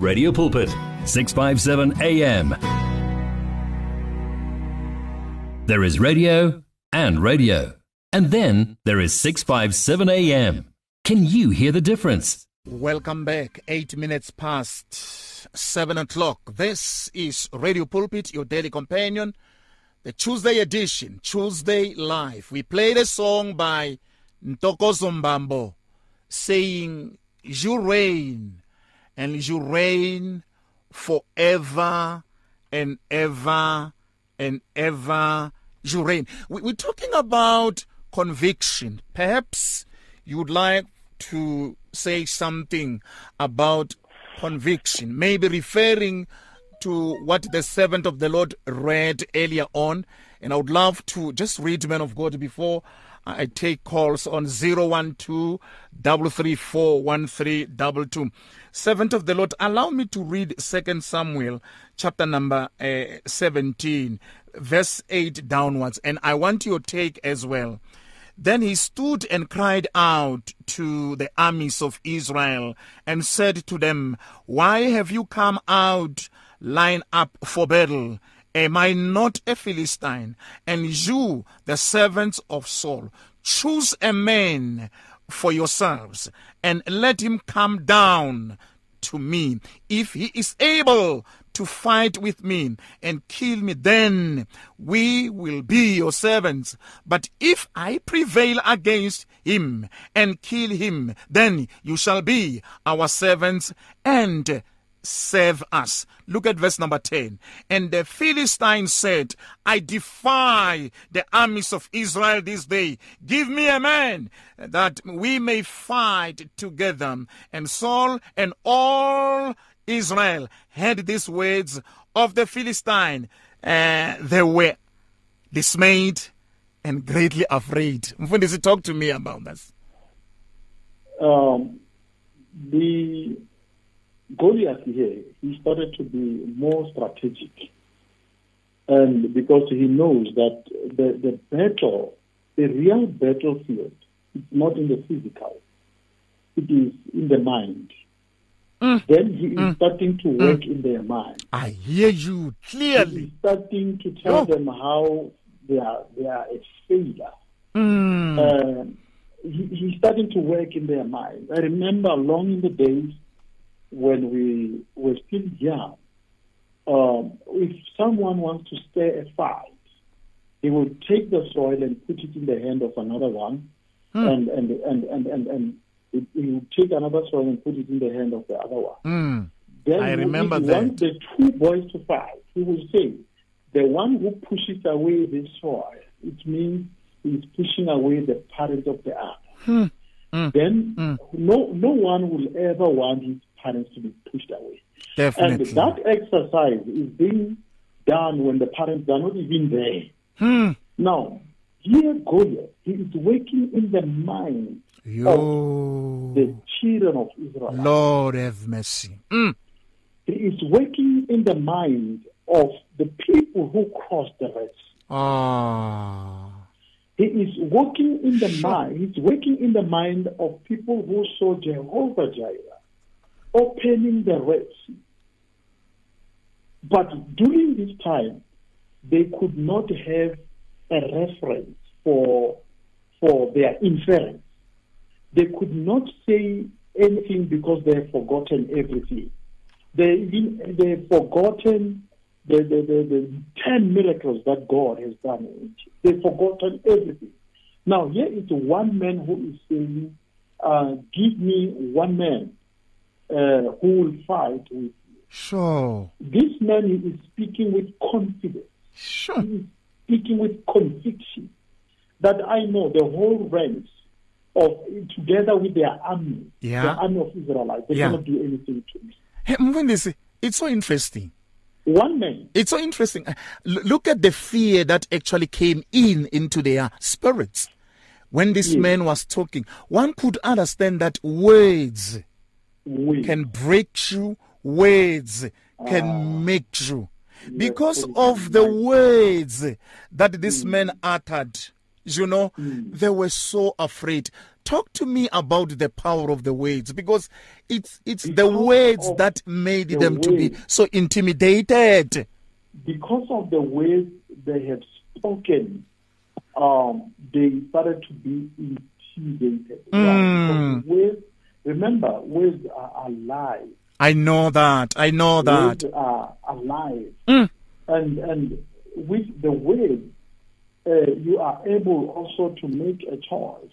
Radio Pulpit, 657 AM. There is radio and radio. And then there is 657 AM. Can you hear the difference? Welcome back. Eight minutes past seven o'clock. This is Radio Pulpit, your daily companion, the Tuesday edition, Tuesday Live. We played a song by Ntokozo Mbambo saying, You reign, and you reign forever and ever and ever. You reign. We- We're talking about conviction. Perhaps you would like to say something about conviction, maybe referring to what the servant of the Lord read earlier on. And I would love to just read, man of God, before I take calls on 012 334 1322. Servant of the Lord, allow me to read 2 Samuel chapter number uh, 17, verse 8 downwards. And I want your take as well. Then he stood and cried out to the armies of Israel and said to them, Why have you come out, line up for battle? Am I not a Philistine? And you, the servants of Saul, choose a man for yourselves and let him come down to me. If he is able to fight with me and kill me, then we will be your servants. But if I prevail against him and kill him, then you shall be our servants and serve us. Look at verse number 10. And the Philistine said, I defy the armies of Israel this day. Give me a man that we may fight together. And Saul and all Israel heard these words of the Philistine. Uh, they were dismayed and greatly afraid. Mfundisi, talk to me about this. um, the Goliath here, he started to be more strategic. And because he knows that the, the battle, the real battlefield, is not in the physical, it is in the mind. Then he is starting to work in their mind. I hear you He clearly. is starting to tell Oh. them how they are, they are a failure. Mm. Uh, he, he's starting to work in their mind. I remember long in the days when we were still young, um, if someone wants to stir a fight, he will take the soil and put it in the hand of another one, and, and, and, and, and, and he he will take another soil and put it in the hand of the other one. Mm. Then I remember that. the two boys to fight, he will say, the one who pushes away the soil, it means he's pushing away the parent of the other. Then no no one will ever want his parents to be pushed away. Definitely. And that exercise is being done when the parents are not even there. Hmm. Now, here Goliath, he is working in the mind Yo. the children of Israel. Lord have mercy. Mm. He is working in the mind of the people who crossed the Red Sea. Ah. He is working in the mind. He's working in the mind of people who saw Jehovah Jireh opening the Red Sea. But during this time, they could not have a reference for for their inference. They could not say anything because they have forgotten everything. They they have forgotten the, the, the, the ten miracles that God has done. They've forgotten everything. Now here is one man who is saying, uh, "Give me one man uh, who will fight with you." Sure. This man is speaking with confidence. Sure. He is speaking with conviction that I know the whole ranks of together with their army, Yeah. the army of Israelites, they Yeah. cannot do anything to me. Hey, Mfundisi, it's so interesting. One man It's so interesting. Uh, Look at the fear that actually came in into their spirits when this Yes. man was talking. One could understand that words will can break you, words Ah. can make you. Because of the words that this man uttered you know, Mm. they were so afraid. Talk to me about the power of the words because it's it's the words that made the them to be so intimidated. because of the ways they have spoken, um, they started to be intimidated. Why? Mm. Because words, remember, words are alive. I know that. I know that. Words are alive. Mm. And, and with the words, uh, you are able also to make a choice.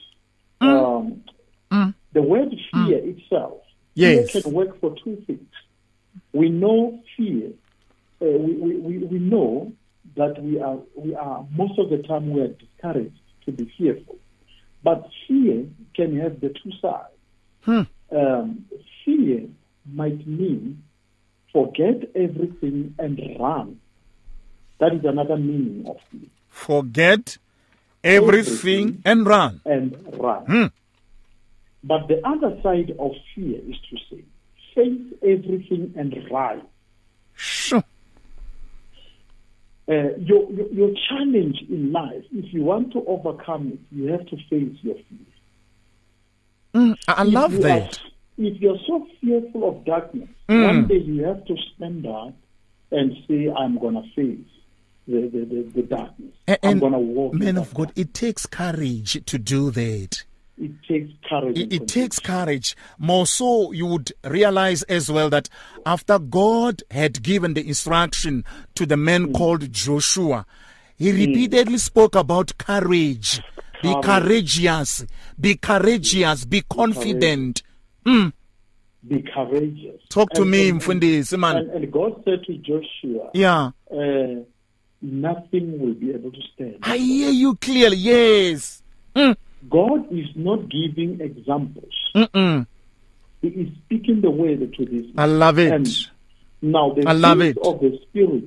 Mm. Um, The word fear itself Yes. fear can work for two things. We know fear. Uh, we, we, we, we know that we are we are most of the time we are discouraged to be fearful, but fear can have the two sides. Hmm. Um, fear might mean forget everything and run. That is another meaning of fear. Forget everything Everything. and run. and run. Hmm. But the other side of fear is to say, face everything and rise. Shoo. Uh, your, your, your challenge in life, if you want to overcome it, you have to face your fear. Mm, I I love that. Are, if you're so fearful of darkness, Mm. one day you have to stand up and say, I'm going to face the, the, the, the darkness. A- I'm going to walk. man of God, it takes courage to do that. It takes courage. It, it takes courage. More so, you would realize as well that after God had given the instruction to the man called Joshua, he repeatedly spoke about courage. Be courageous. Be courageous. Be confident. Mm. Be courageous. Talk to And- me, and- Mfundisi, man. And, and God said to Joshua, Yeah. uh, nothing will be able to stand. I hear you clearly. Yes. Mm. God is not giving examples. Mm-mm. He is speaking the word to this. I love it. And now, the I love it. of the Spirit,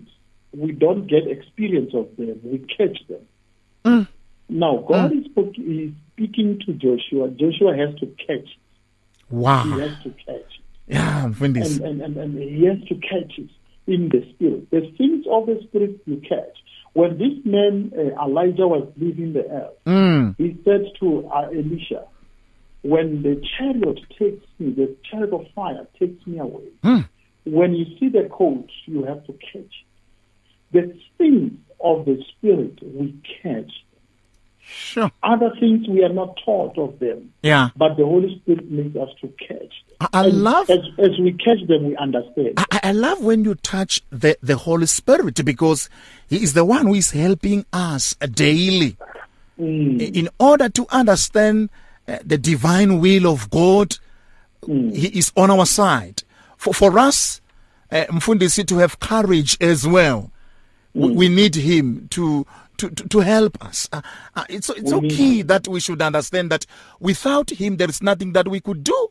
we don't get experience of them. We catch them. Mm. Now, God is, spoke, is speaking to Joshua. Joshua has to catch. Wow. He has to catch. Yeah, and, and, and, and he has to catch it in the spirit. The things of the spirit you catch. When this man uh, Elijah was leaving the earth, Mm. he said to uh, Elisha, "When the chariot takes me, the chariot of fire takes me away. Hmm. When you see the coach, you have to catch. The things of the spirit we catch. Sure. Other things we are not taught of them, Yeah. but the Holy Spirit makes us to catch. I, I love as, as we catch them, we understand. I, I love when you touch the, the Holy Spirit because He is the one who is helping us daily Mm. in order to understand uh, the divine will of God. Mm. He is on our side. For, for us, uh, Mfundisi, to have courage as well, Mm. we, we need Him to. To, to, to help us. Uh, uh, it's it's need okay that we should understand that without him there is nothing that we could do.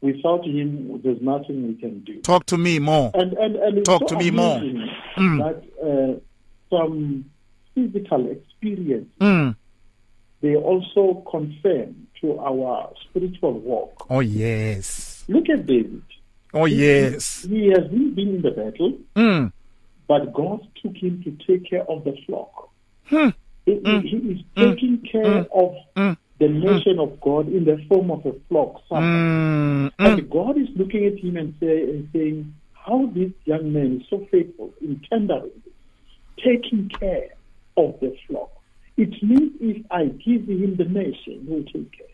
Without him, there's nothing we can do. Talk to me more. And and, and Talk so to me more. Mm. That uh, some physical experience Mm. they also confirm to our spiritual walk. Oh yes. Look at David. Oh yes. He hasn't been in the battle, Mm. But God took him to take care of the flock. Hmm. He, he- hmm. he is taking hmm. care hmm. of Mm. the nation of God in the form of a flock. somewhere. And God is looking at him and, say, and saying, How this young man is so faithful in tendering, taking care of the flock. It means if I give him the nation, he will take care.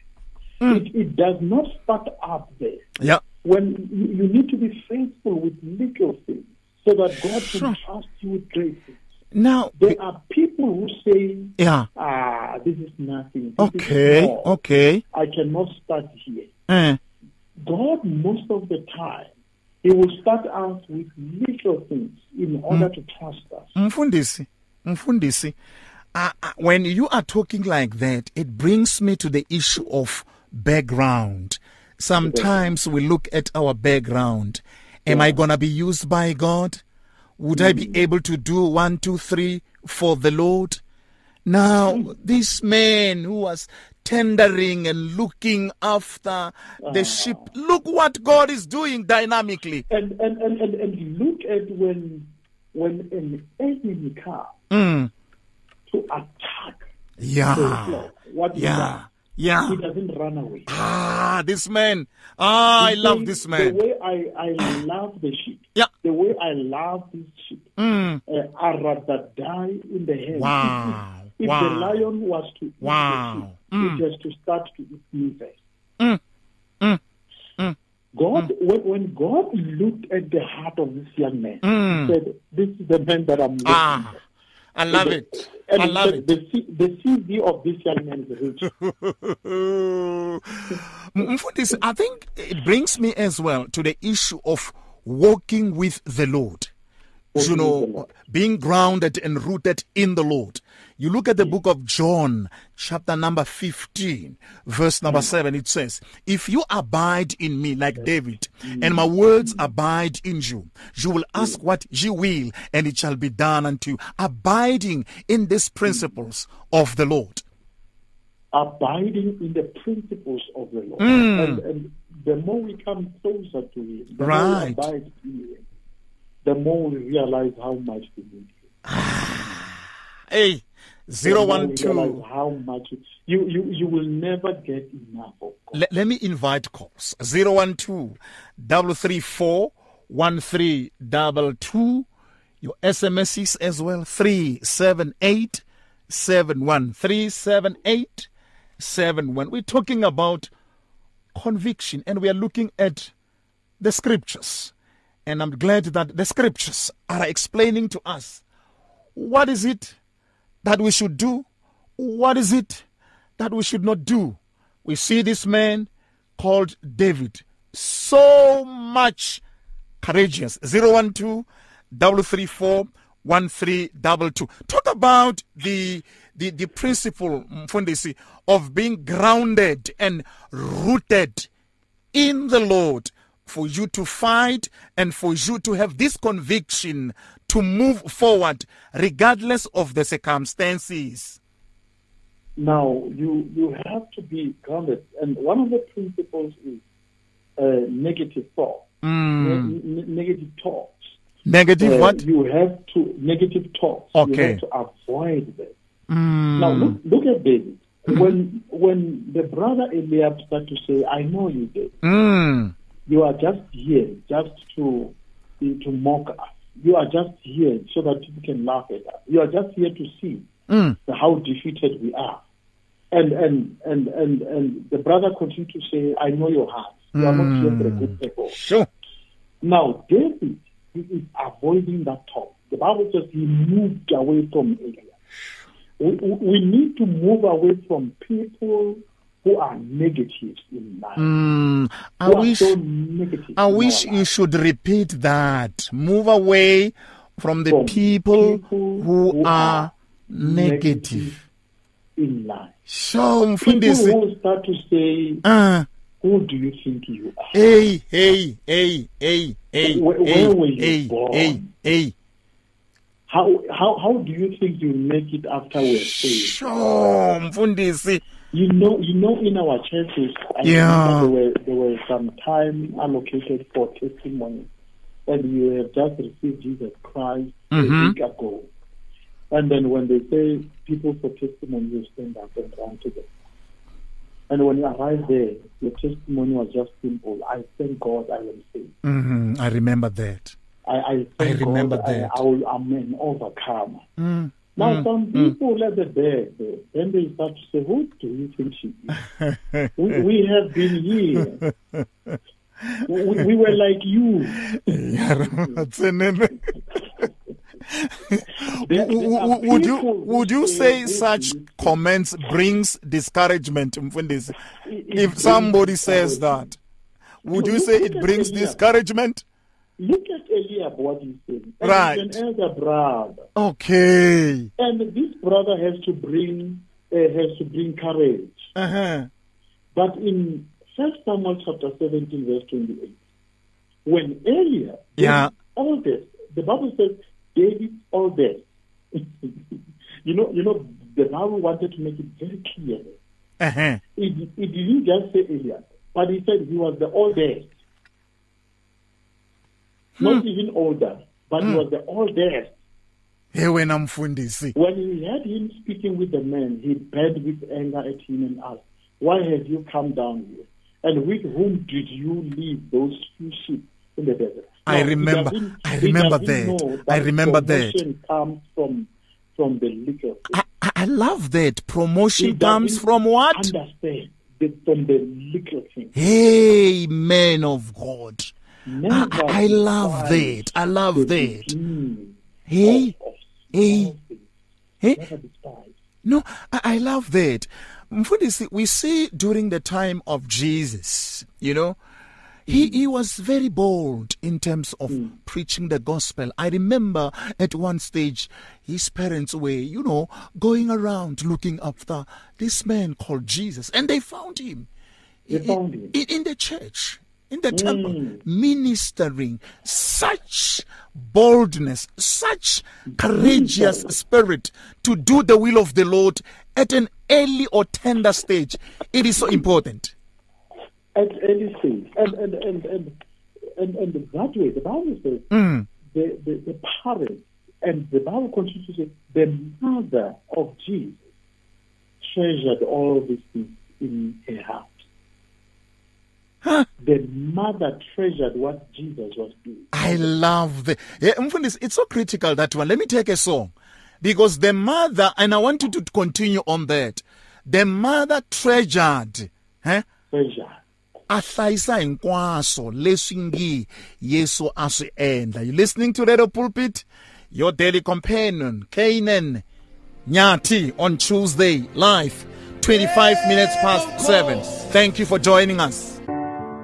It, it does not start up there. Yeah. When you, you need to be faithful with little things so that God can trust you with great things. Now. There are people who say, Yeah. Ah, this is nothing. This Okay. small. Okay. I cannot start here. Eh. God, most of the time, He will start us with little things in order to trust us. Mfundisi. Mfundisi. Uh, uh, when you are talking like that, it brings me to the issue of background. Sometimes we look at our background. Am I going to be used by God? Would I be mm. able to do one, two, three for the Lord? Now, mm. this man who was tendering and looking after the ah. sheep, look what God is doing dynamically. And, and, and, and, and look at when, when an enemy comes Mm, to attack Yeah. the flock, what Yeah. Yeah. he doesn't run away. Ah, this man. Ah, I love this man. The way I, I love the sheep, Yeah. the way I love this sheep, Mm. uh, I'd rather die in the hand. Wow. If, Wow. the lion was to eat Wow. the Mm. sheep, it has to start to eat me first. Mm. Mm. Mm. God, when, when God looked at the heart of this young man, Mm. he said, "This is the man that I'm looking Ah, for." I love The- it. I love said, it. The, C- the CV of this young man is rich. Mfundisi, I think it brings me as well to the issue of walking with the Lord. You Walking with the know, being grounded and rooted in the Lord. You look at the book of John, chapter number 15, verse number mm. 7, it says, If you abide in me, like David, and mm. my words abide in you, you will ask what you will, and it shall be done unto you. Abiding in these mm. principles of the Lord. abiding in the principles of the Lord. Mm. And, and the more we come closer to Him, the more Right. we abide in Him, the more we realize how much we need. Hey, we 012. realize how much you, you you will never get enough. Let, let me invite calls 012 334 1322. Your SMSs as well 378 71 378 71. We're talking about conviction and we are looking at the scriptures. And I'm glad that the scriptures are explaining to us what is it that we should do? What is it that we should not do? We see this man called David, so much courageous. 012 334 1322. Talk about the, the, the principle, Mfundisi, of being grounded and rooted in the Lord for you to fight and for you to have this conviction to move forward regardless of the circumstances. Now you you have to be grounded, and one of the principles is uh, negative thought, Mm. ne- ne- negative talks. Negative Uh, what? You have to negative talks. Okay. You have to avoid them. Mm. Now look, look at David. When when the brother Eliab started to say, "I know you, David. Mm. You are just here just to to mock us. You are just here so that people can laugh at us. You are just here to see Mm. how defeated we are." And and and and and the brother continued to say, "I know your heart. You are not here for a good people. Sure. Now, David he is avoiding that talk. The Bible says he moved away from Eliab. We, we we need to move away from people who are negative in life. Mm. I wish so I wish you should repeat that. Move away from the From people, people who, who are are negative. in life. Sure, People who start to say, Uh, "Who do you think you are?" hey, hey, hey, hey, hey, Where- where hey, were you hey, born? hey, hey. How how how do you think you make it after we're saved? Sure, Mfundisi. You know, you know, in our churches, I Yeah. there were there were some time allocated for testimony, and you have just received Jesus Christ Mhm. a week ago, and then when they say people for testimony, you stand up and run to them. And when you arrive there, your testimony was just simple. I thank God I am saved. hmm I remember that. I, I thank remember God that. I, I will, I'm an overcomer. Mm. Now, Mm, some mm. people at the back, then they start to say, Who do you think she is? we, we have been here. we, we were like you. Would you would you say such comments brings discouragement if somebody says that would you say it brings discouragement Look at Eliab, what he said. And Right. He's an elder brother. okay And this brother has to bring uh, has to bring courage. uh-huh. But in First Samuel chapter 17, verse 28, when Eliab, Yeah. David's oldest, the Bible says David David's oldest. you know, you know, the Bible wanted to make it very clear. Uh-huh. It, it didn't just say Eliab, but he said he was the oldest. Hmm. Not even older, but he hmm. was the oldest. Hey, when I'm mfundisi. When he had him speaking with the man, he burned with anger at him and asked, Why have you come down here? And with whom did you leave those few sheep in the desert? I remember. I remember that. I remember that. Promotion comes from from the little. I, I love that. Promotion comes from what? Understand the, from the little thing. Hey, man of God. I, I, love that. I love that. Hey, hey, hey. No, I, I love that. We see during the time of Jesus, you know, he, he was very bold in terms of mm. preaching the gospel. I remember at one stage his parents were, you know, going around looking after this man called Jesus, and they found him. They in, found him. In, in the church, in the mm. temple, ministering such boldness, such courageous spirit to do the will of the Lord at an early or tender stage. It is so important at any stage. And and and and and, and that way, the Bible says mm. the, the, the parents and the Bible continues to say the mother of Jesus treasured all these things in her heart. The mother treasured what Jesus was doing. I love the. Yeah, it's so critical that one. Let me take a song. Because the mother, and I want you to continue on that. The mother treasured. Eh? Treasured a hlayisa hinkwaswo leswi ngi yesu a swi endla you listening to radio pulpit your daily companion Canaan Nyati on Tuesday live 25 minutes past 7 thank you for joining us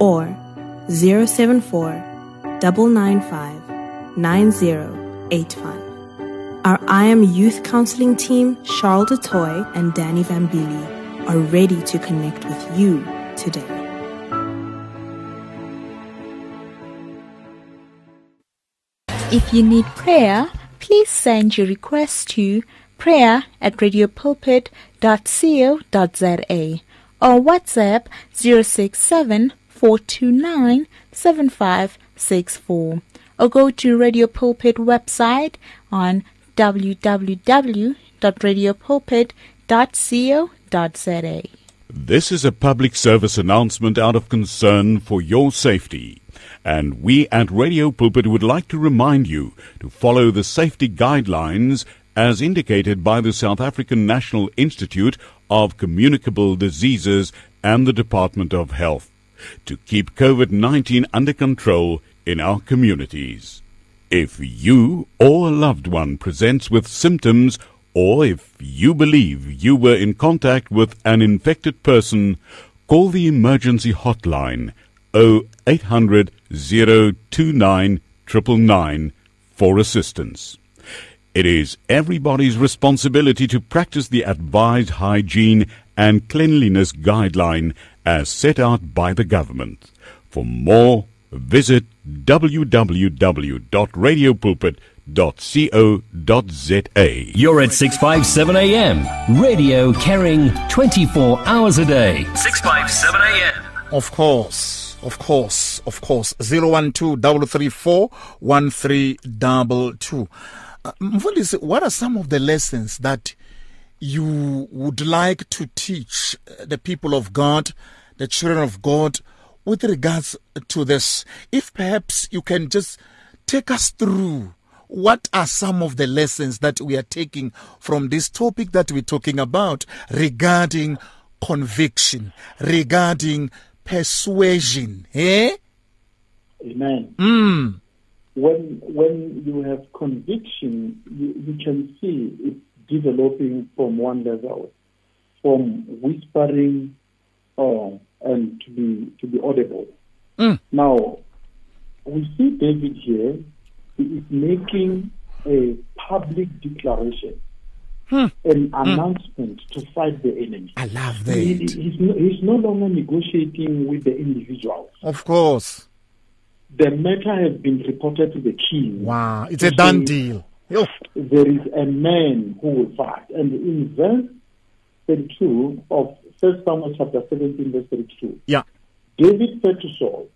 or 074 995 9085. Our I Am Youth Counseling team, Charles DeToy and Danny Vambili, are ready to connect with you today. If you need prayer, please send your request to prayer at radiopulpit.co.za or WhatsApp 067 429 7564 or go to Radio Pulpit website on www.radiopulpit.co.za. This is a public service announcement out of concern for your safety. And we at Radio Pulpit would like to remind you to follow the safety guidelines as indicated by the South African National Institute of Communicable Diseases and the Department of Health to keep COVID 19 under control in our communities. If you or a loved one presents with symptoms or if you believe you were in contact with an infected person, call the emergency hotline 0800 029 999 for assistance. It is everybody's responsibility to practice the advised hygiene and cleanliness guideline as set out by the government. For more, visit www.radiopulpit.co.za. You're at 657 AM. Radio carrying 24 hours a day. 657 AM. Of course. Of course, of course. 012 334 1322. Uh, what are some of the lessons that you would like to teach uh, the people of God, the children of God, with regards to this? If perhaps you can just take us through what are some of the lessons that we are taking from this topic that we're talking about regarding conviction, regarding persuasion? Eh? Amen. Mm. When when you have conviction, you, you can see it developing from one level, from whispering uh, and to be to be audible. Mm. Now we see David here he is making a public declaration, Hmm. an announcement to fight the enemy. I love He, that. he's, no, he's no longer negotiating with the individuals. Of course. The matter has been reported to the king. Wow. It's a done deal. Yo. There is a man who will fight. And in verse 32 of 1 Samuel chapter 17, verse 32, Yeah. David said to Saul,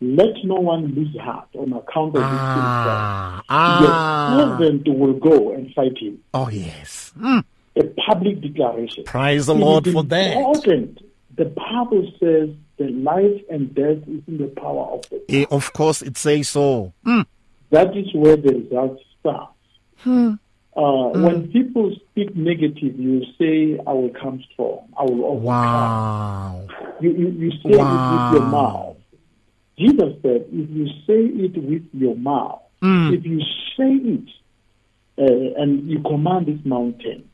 Let no one lose heart on account of Ah. this Ah. Your servant will go and fight him. Oh, yes. Mm. A public declaration. Praise the It Lord for that. important. The Bible says the life and death is in the power of the of course, it says so. Mm. That is where the result starts. Hmm. Uh, When people speak negative, you say, I will come strong. I will overcome. Wow. You, you, you say it with your mouth. Jesus said, if you say it with your mouth, Hmm. if you say it uh, and you command this mountain,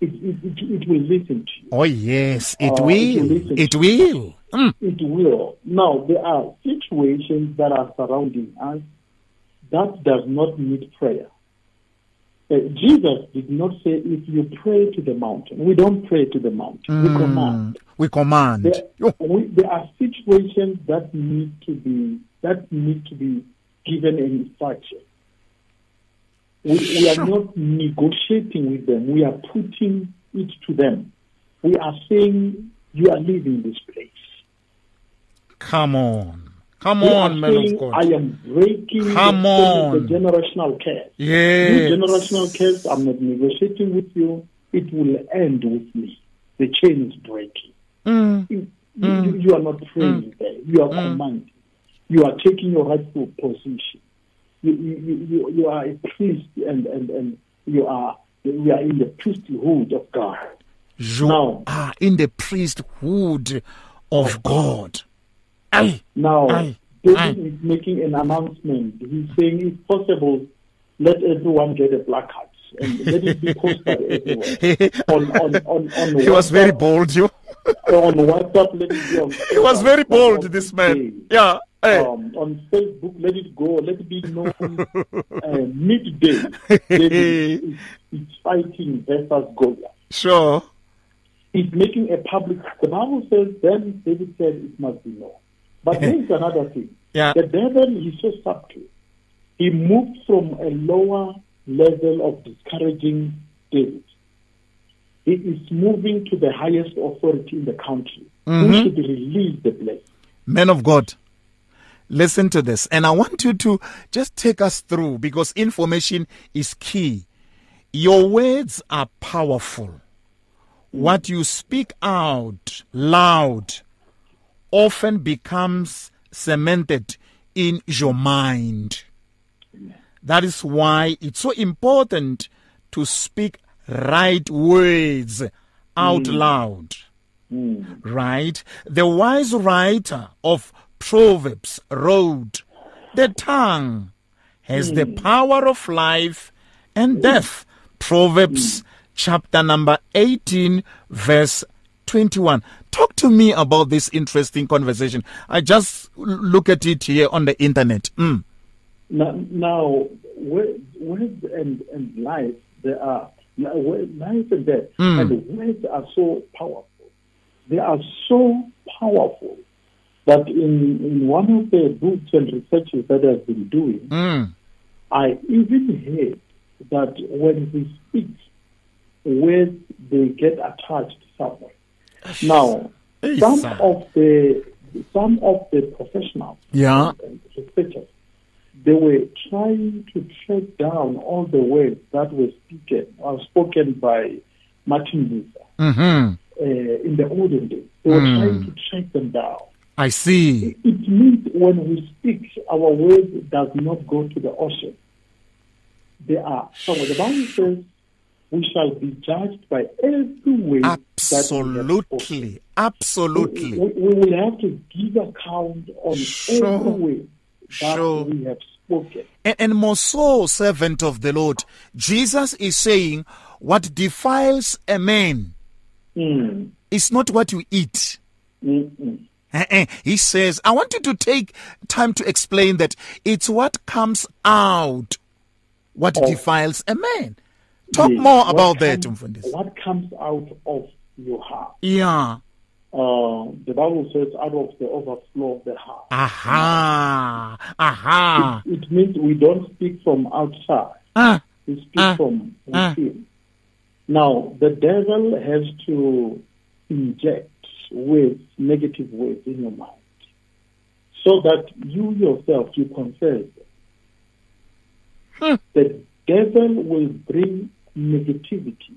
it, it, it, it will listen to you. Oh, yes. It Uh, will. it will. It will. Mm. It will. Now, there are situations that are surrounding us that does not need prayer. Uh, Jesus did not say, if you pray to the mountain. We don't pray to the mountain. We command. We command. There, we, there are situations that need to be that need to be given an instruction. We, we are not negotiating with them. We are putting it to them. We are saying, you are leaving this place. Come on. Come We on, man of God. I am breaking Come the, on. the generational curse. Yes. You generational curse, I'm not negotiating with you. It will end with me. The chain is breaking. Mm. You, you, mm. you are not praying mm. there. You are mm. commanding. You are taking your rightful position. You, you, you, are a priest and, and, and you are we are in the priesthood of God. You Now- are in the priesthood of God. Aye. Now, Aye. David Aye. is making an announcement. He's saying, if possible, let everyone get a placard and let it be posted everywhere. on, on, on, on He was very bold, you. On WhatsApp, let it be on. He was very bold, this man. Yeah. Um, on Facebook, let it go. Let it be known uh, midday. David is, is fighting versus Goliath. Sure. He's making a public. The Bible says, then David said it must be known. But there's another thing. Yeah. The devil is so subtle. He moved from a lower level of discouraging David. He is moving to the highest authority in the country, Mm-hmm. who should release the blessing. Men of God, listen to this. And I want you to just take us through because information is key. Your words are powerful. What you speak out loud often becomes cemented in your mind. That is why it's so important to speak right words out mm. loud. Mm. Right? The wise writer of Proverbs wrote, The tongue has the mm. power of life and death. Proverbs chapter number 18, verse 21. Talk to me about this interesting conversation. I just look at it here on the internet. Mm. Now, now words, words and, and life, they are life and death, and words are so powerful. They are so powerful that in, in one of the books and researches that I've been doing, Mm. I even heard that when we speak, words they get attached somewhere. Now, Hey, some of the some of the professionals Yeah. researchers they were trying to track down all the words that were spoken or spoken by Martin Luther hmm uh, in the olden days. They were Mm. trying to track them down. I see. It means when we speak, our words does not go to the ocean. They are so the Bible says we shall be judged by every way that we have spoken. Absolutely. Absolutely. We, we will have to give account on Sure. every way that Sure. we have spoken. And, and more so, servant of the Lord, Jesus is saying, what defiles a man Mm. is not what you eat. Mm-mm. He says, I want you to take time to explain that it's what comes out what Of- defiles a man. Talk Yes, more about that, What comes out of your heart? Yeah. Uh, the Bible says, out of the overflow of the heart. Aha. Aha. It means we don't speak from outside. Ah. We speak Ah. from Ah. within. Now, the devil has to inject with negative words in your mind so that you yourself, you confess. Hmm. The devil will bring negativity.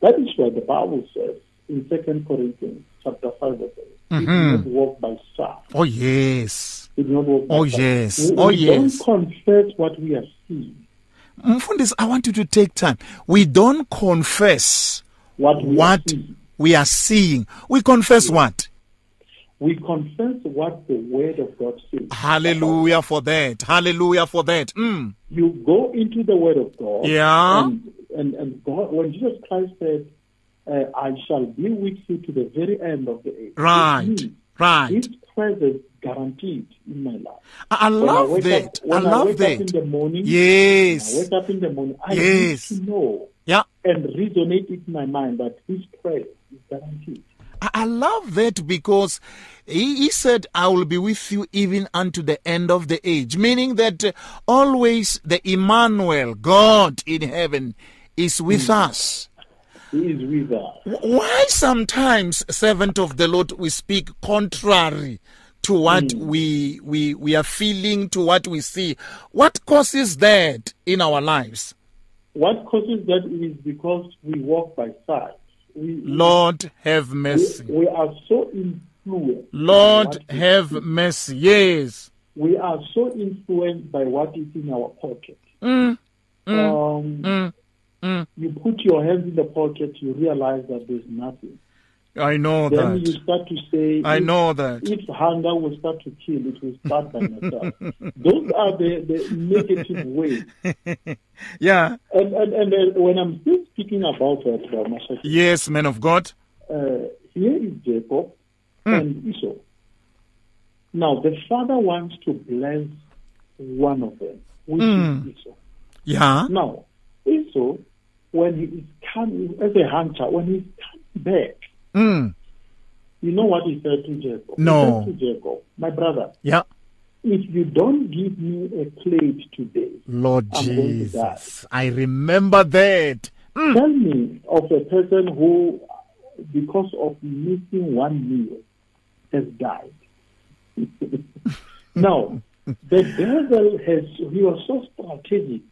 That is why the Bible says in Second Corinthians chapter 5 verse 8, we do Mhm. not walk by sight. Oh, yes. Do not walk by Oh, yes. We, Oh, we yes. don't confess what we are seeing. Mfundisi, I want you to take time. We don't confess What we are what seeing. we are seeing. We confess what? We confess what the Word of God says. Hallelujah for that. Hallelujah for that. Mm. You go into the Word of God. Yeah. And, and, and God, when Jesus Christ said, uh, I shall be with you to the very end of the age. Right. means Right. His presence guaranteed in my life. I, I When I love that. Up, I when I, love wake up in the morning, when I Yes. wake up in the morning, I Yes. need to know Yeah. and resonate in my mind that His presence is guaranteed. I, love that because he, he said, I will be with you even unto the end of the age. Meaning that uh, always the Emmanuel, God in heaven, is with us. He is with us. Why sometimes, servant of the Lord, we speak contrary to what we, we, we are feeling, to what we see? What causes that in our lives? What causes that is because we walk by sight. We, Lord, have mercy. we are so influenced. Lord, have mercy. Yes. We are so influenced by what is in our pocket. Mm, um, mm, mm. You put your hands in the pocket, you realize that there's nothing. I know Then that. you start to say, I if- know that. If hunger will start to kill, it will start by myself. Those are the, the negative ways. Yeah. And, and, and uh, when I'm still speaking about that, uh, Mashakeni, Yes, man of God. uh, here is Jacob Hmm. and Esau. Now, the father wants to bless one of them, which Hmm. is Esau. Yeah. Now, Esau, when he is coming as a hunter, when he's coming back, Mm. you know what he said to Jacob? No. He said to Jacob, my brother, Yeah. if you don't give me a plate today, Lord I'm Jesus. I remember that. Mm. tell me of a person who, because of missing one meal, has died. now, the devil has, he was so strategic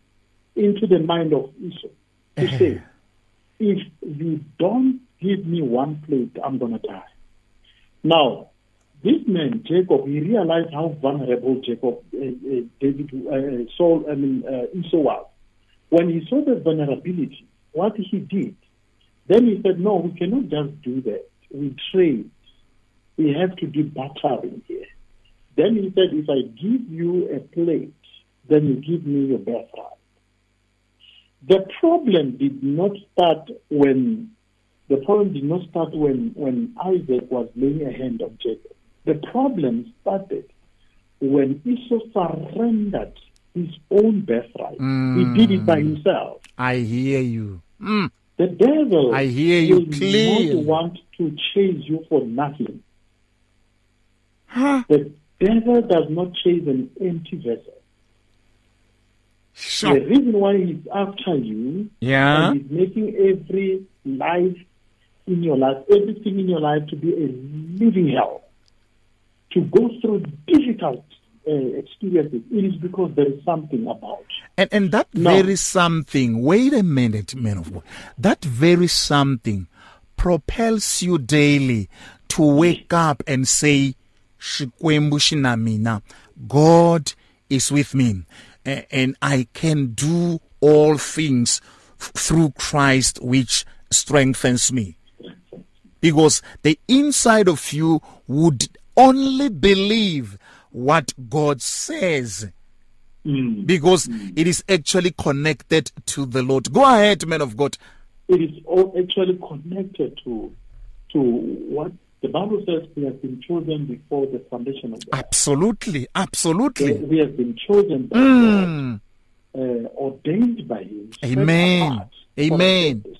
into the mind of Esau to say, if you don't give me one plate, I'm going to die. Now, this man, Jacob, he realized how vulnerable Jacob, uh, uh, David, uh, Saul, I mean, uh, Esau was. When he saw the vulnerability, what he did, then he said, no, we cannot just do that. We trade. We have to do bartering here. Then he said, if I give you a plate, then you give me your birthright. The problem did not start when the problem did not start when, when Isaac was laying a hand on Jacob. The problem started when Esau surrendered his own birthright. He did it by himself. I hear you. Mm. The devil I hear you will clearly. not want to chase you for nothing. Huh? The devil does not chase an empty vessel. So. The reason why he's after you Yeah. and he's making every life in your life, everything in your life to be a living hell, to go through difficult uh, experiences, it is because there is something about. And and that No. very something, wait a minute, man of God. That very something propels you daily to wake up and say. God is with me. And I can do all things f- through Christ which strengthens me. Because the inside of you would only believe what God says because it is actually connected to the Lord. Go ahead, man of God. It is all actually connected to to what the Bible says we have been chosen before the foundation of the. Absolutely, We- absolutely. We have been chosen by Mm, God, uh, ordained by Him. Amen. apart for a Amen. purpose.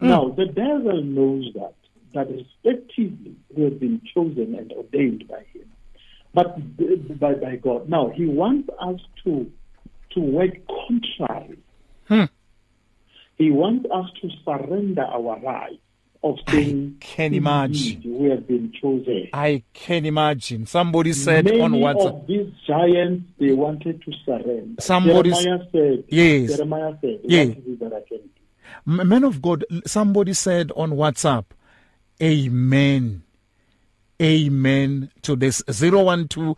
Now, the devil knows that, that respectively we have been chosen and ordained by Him, but by, by God. Now, He wants us to, to work contrary. Hmm. He wants us to surrender our rights of saying, can imagine. We have been chosen. I can imagine. Somebody said Many on WhatsApp. of these giants, they wanted to surrender. Somebody Jeremiah said, Yes. Jeremiah said, Yes. what is it that I can do? M- Man of God, somebody said on WhatsApp, Amen. Amen to this 012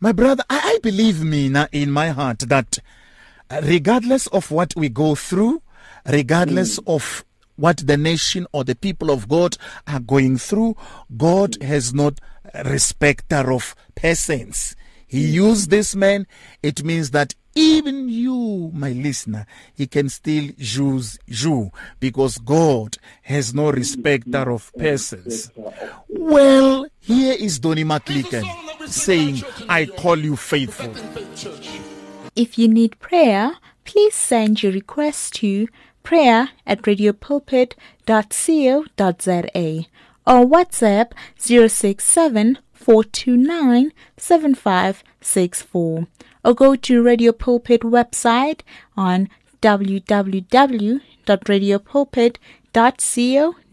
My brother, I, I believe me na, in my heart that regardless of what we go through, regardless mm. of what the nation or the people of God are going through, God mm. has not respecter of persons. He mm. used this man. It means that even you, my listener, he can still use you because God has no respecter of persons. Well, here is Donnie McClurkin saying, I call you faithful. If you need prayer, please send your request to prayer at radiopulpit.co.za or WhatsApp 067 429 7564 or go to Radio Pulpit website on www.radiopulpit.co.za.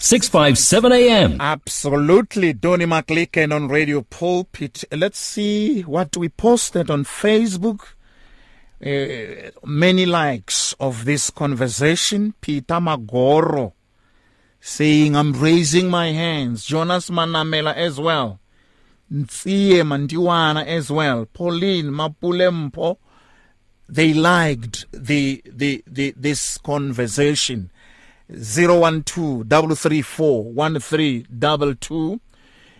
657 AM. Absolutely, Donny McLean on Radio Pulpit. Let's see what we posted on Facebook. Uh, many likes of this conversation. Peter Magoro saying, I'm raising my hands. Jonas Manamela as well. Ntsiye Mandiwana as well. Pauline Mapulempo. They liked the, the, the, this conversation. 012 334 1322.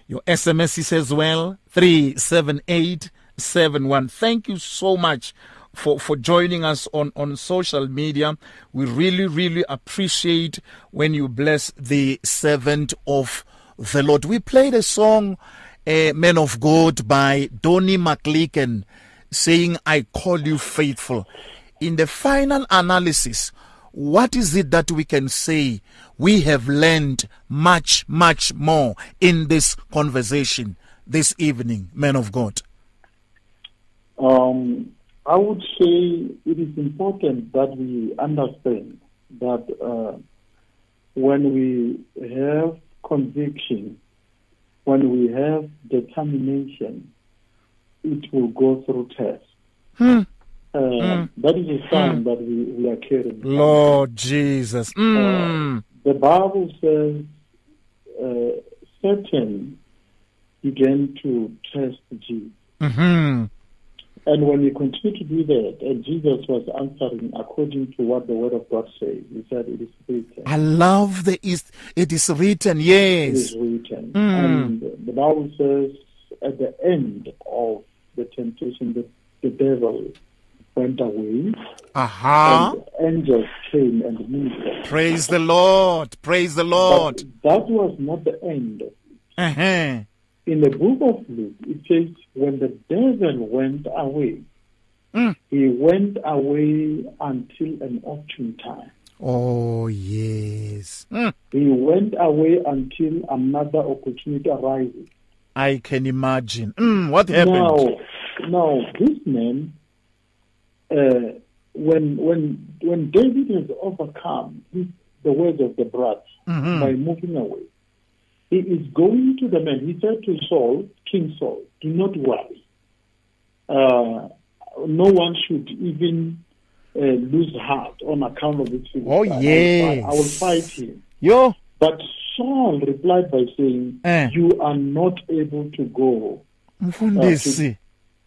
Your SMS as well 37871. Thank you so much for, for joining us on, on social media. We really, really appreciate when you bless the servant of the Lord. We played a song, uh, Man of God, by Donny McLean saying, I call you faithful. In the final analysis, what is it that we can say we have learned much, much more in this conversation this evening, men of God? Um, I would say it is important that we understand that uh, when we have conviction, when we have determination, it will go through tests. Hmm. Uh, That is a sign that we, we are carrying. Lord Jesus. Mm. The Bible says uh, Satan began to test Jesus. hmm And when he continued to do that, and Jesus was answering according to what the Word of God says, he said, It is written. I love the is it is written, yes. is written. Mm. And the Bible says at the end of the temptation, the, the devil went away, Aha. and angels came and ministered. Praise the Lord. Praise the But Lord. that was not the end. Uh-huh. In the book of Luke, it says, when the devil went away, Mm. he went away until an opportune time. Oh yes. Mm. He went away until another opportunity arises. I can imagine. Mm, what happened? Now, now this man, uh, when when when David has overcome his, the words of the brothers Mhm. by moving away, he is going to the man. He said to Saul, King Saul, do not worry. Uh, no one should even uh, lose heart on account of this. Oh, Philistine. I yes. I will fight him. Yo. But Saul replied by saying, Eh. You are not able to go Mfundisi.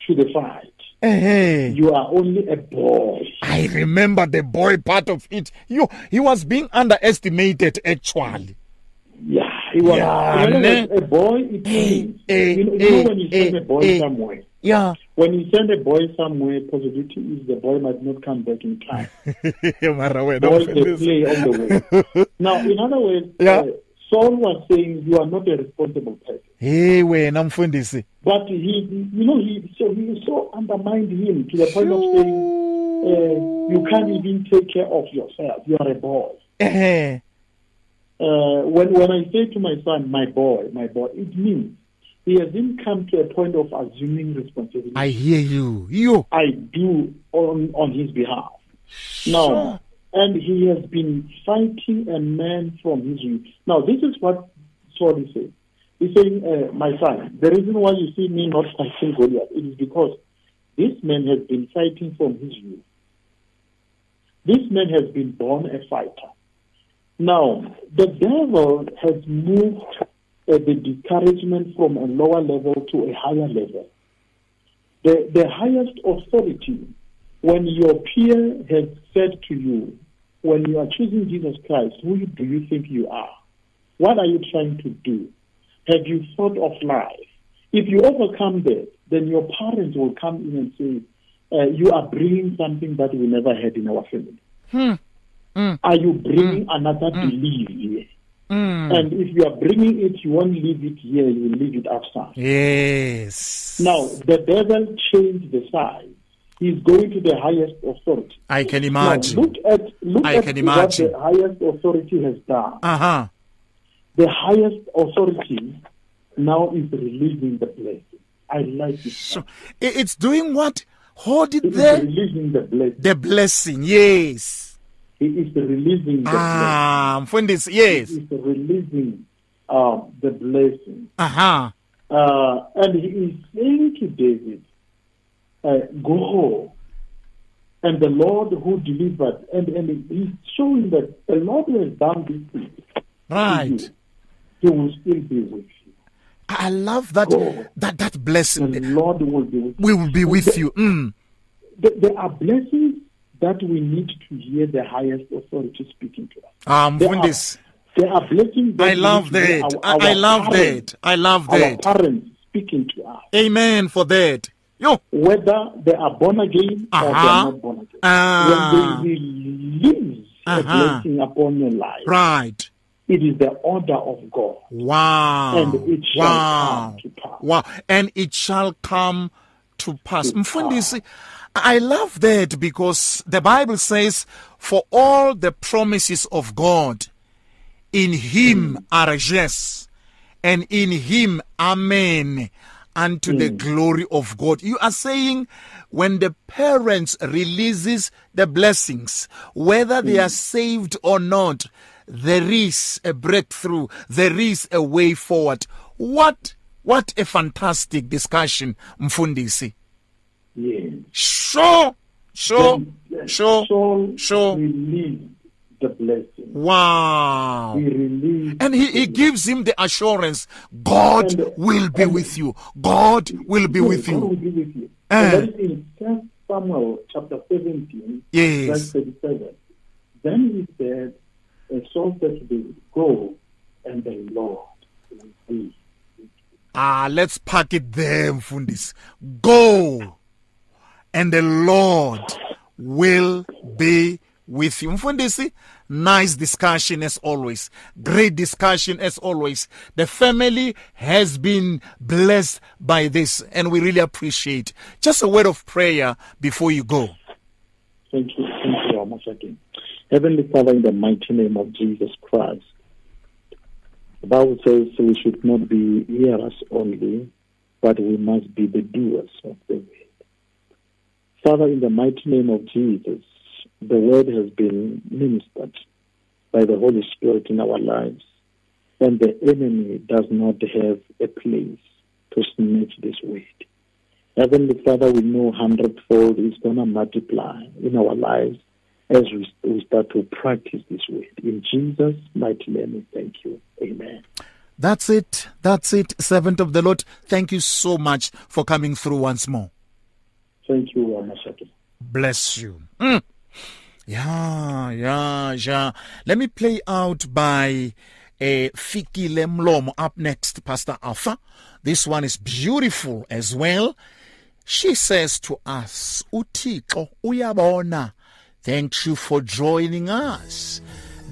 to the fight. You are only a boy. I remember the boy part of it. You, he was being underestimated actually. Yeah, he was. Yeah, other a boy, it means, eh, you know, you eh, know when you send a boy somewhere, Yeah. when you send a boy somewhere, possibility is the boy might not come back in time. Boys, play on the way. now, in other words, Yeah. uh, Saul was saying, you are not a responsible person. Hey wena mfundisi. But he, you know, he so he so undermined him to the point of saying, uh, you can't even take care of yourself. You are a boy. Uh, when when I say to my son, my boy, my boy, it means he hasn't come to a point of assuming responsibility. I hear you. You. I do on on his behalf. Now, and he has been fighting a man from his youth. Now, this is what Saul is saying. He's saying, uh, my son, the reason why you see me not fighting Goliath is because this man has been fighting from his youth. This man has been born a fighter. Now, the devil has moved uh, the discouragement from a lower level to a higher level. The, the highest authority, when your peer has said to you, when you are choosing Jesus Christ, who do you think you are? What are you trying to do? Have you thought of life? If you overcome that, then your parents will come in and say, uh, You are bringing something that we never had in our family. Hmm. Hmm. Are you bringing hmm. another belief here? And if you are bringing it, you won't leave it here, you will leave it outside. Yes. Now, the devil changed the side. He's going to the highest authority. I can Now, imagine. look at look I at can imagine. what the highest authority has done. Uh huh. The highest authority now is releasing the blessing. I like it. So it's doing what? Hold it It there. releasing the blessing. The blessing. Yes. He is releasing the Ah, blessing. Yes. He is releasing uh, the blessing. Uh huh. Uh, and he is saying to David, uh, Go. And the Lord who delivered, and, and he's showing that the Lord has done this thing, Right. He will still be with you. I love that. Go. That that The. Lord will be with you. We will be with you. Mm. There- are blessings that we need to hear the highest authority speaking to us. Um, There are, this. there are blessings I love that. our- I, I love parents- that. I love that. Our parents speaking to us, Amen for that. Yo. whether they are born again or they Uh-huh. are not born again. Ah. When they release a Uh-huh. blessing upon your life, Right. It is the order of God. Wow. And it shall wow. come to pass. Wow. And it shall come to pass. To Mfundisi, I love that because the Bible says, for all the promises of God, in him mm. are yes, and in him amen unto the mm. glory of God. You are saying when the parents releases the blessings, whether they are mm. saved or not, there is a breakthrough, there is a way forward. What what a fantastic discussion, Mfundisi. Yes. Sure, sure, Then, sure, sure. the blessing. Wow. And he, he gives him the assurance God And- will be with you. God will be with will you. be with you. Eh. And that is in First Samuel chapter 17, Yes. verse 37. Then he said, Saul said to Go, and the Lord will be. Ah, let's pack it there, Mfundis. Go, and the Lord will be with you. Mfundisi, nice discussion as always. Great discussion as always. The family has been blessed by this, and we really appreciate. Just a word of prayer before you go. Thank you. Thank you very much again. Heavenly Father, in the mighty name of Jesus Christ, the Bible says we should not be hearers only, but we must be the doers of the word. Father, in the mighty name of Jesus, the word has been ministered by the Holy Spirit in our lives, and the enemy does not have a place to snatch this word. Heavenly Father, we know hundredfold is going to multiply in our lives as we, we start to practice this word. In Jesus' mighty name, we thank you. Amen. That's it. That's it. Servant of the Lord, thank you so much for coming through once more. Thank you, Mashaki. Bless you. Mm. Yeah, yeah, yeah. Let me play out by uh, Fiki Lemlomo up next, Pastor Alpha. This one is beautiful as well. She says to us, Utiko uyabona. Thank you for joining us.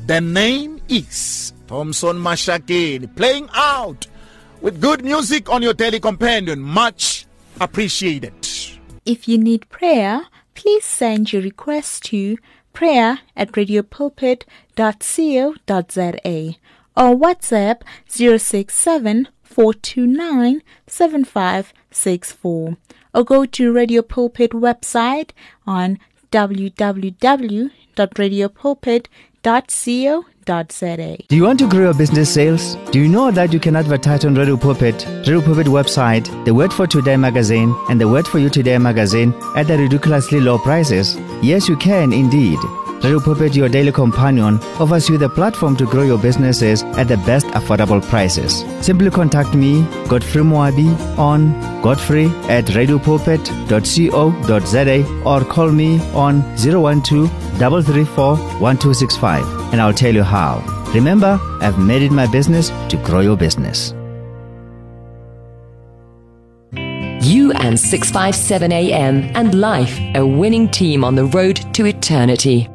The name is Thompson Mashakeni, playing out with good music on your daily companion. Much appreciated. If you need prayer, please send your request to prayer at radiopulpit.co.za or WhatsApp 067 429 7564 or go to Radio Pulpit website on www.radiopulpit.co.za. Do you want to grow your business sales? Do you know that you can advertise on Radio Pulpit, Radio Pulpit website, the Word for Today magazine, and the Word for You Today magazine at the ridiculously low prices? Yes, you can indeed. Radio Pulpit, your daily companion, offers you the platform to grow your businesses at the best affordable prices. Simply contact me, Godfrey Moabi, on godfrey at radiopulpit.co.za or call me on 012 334 1265 and I'll tell you how. Remember, I've made it my business to grow your business. You and 657 AM and life, a winning team on the road to eternity.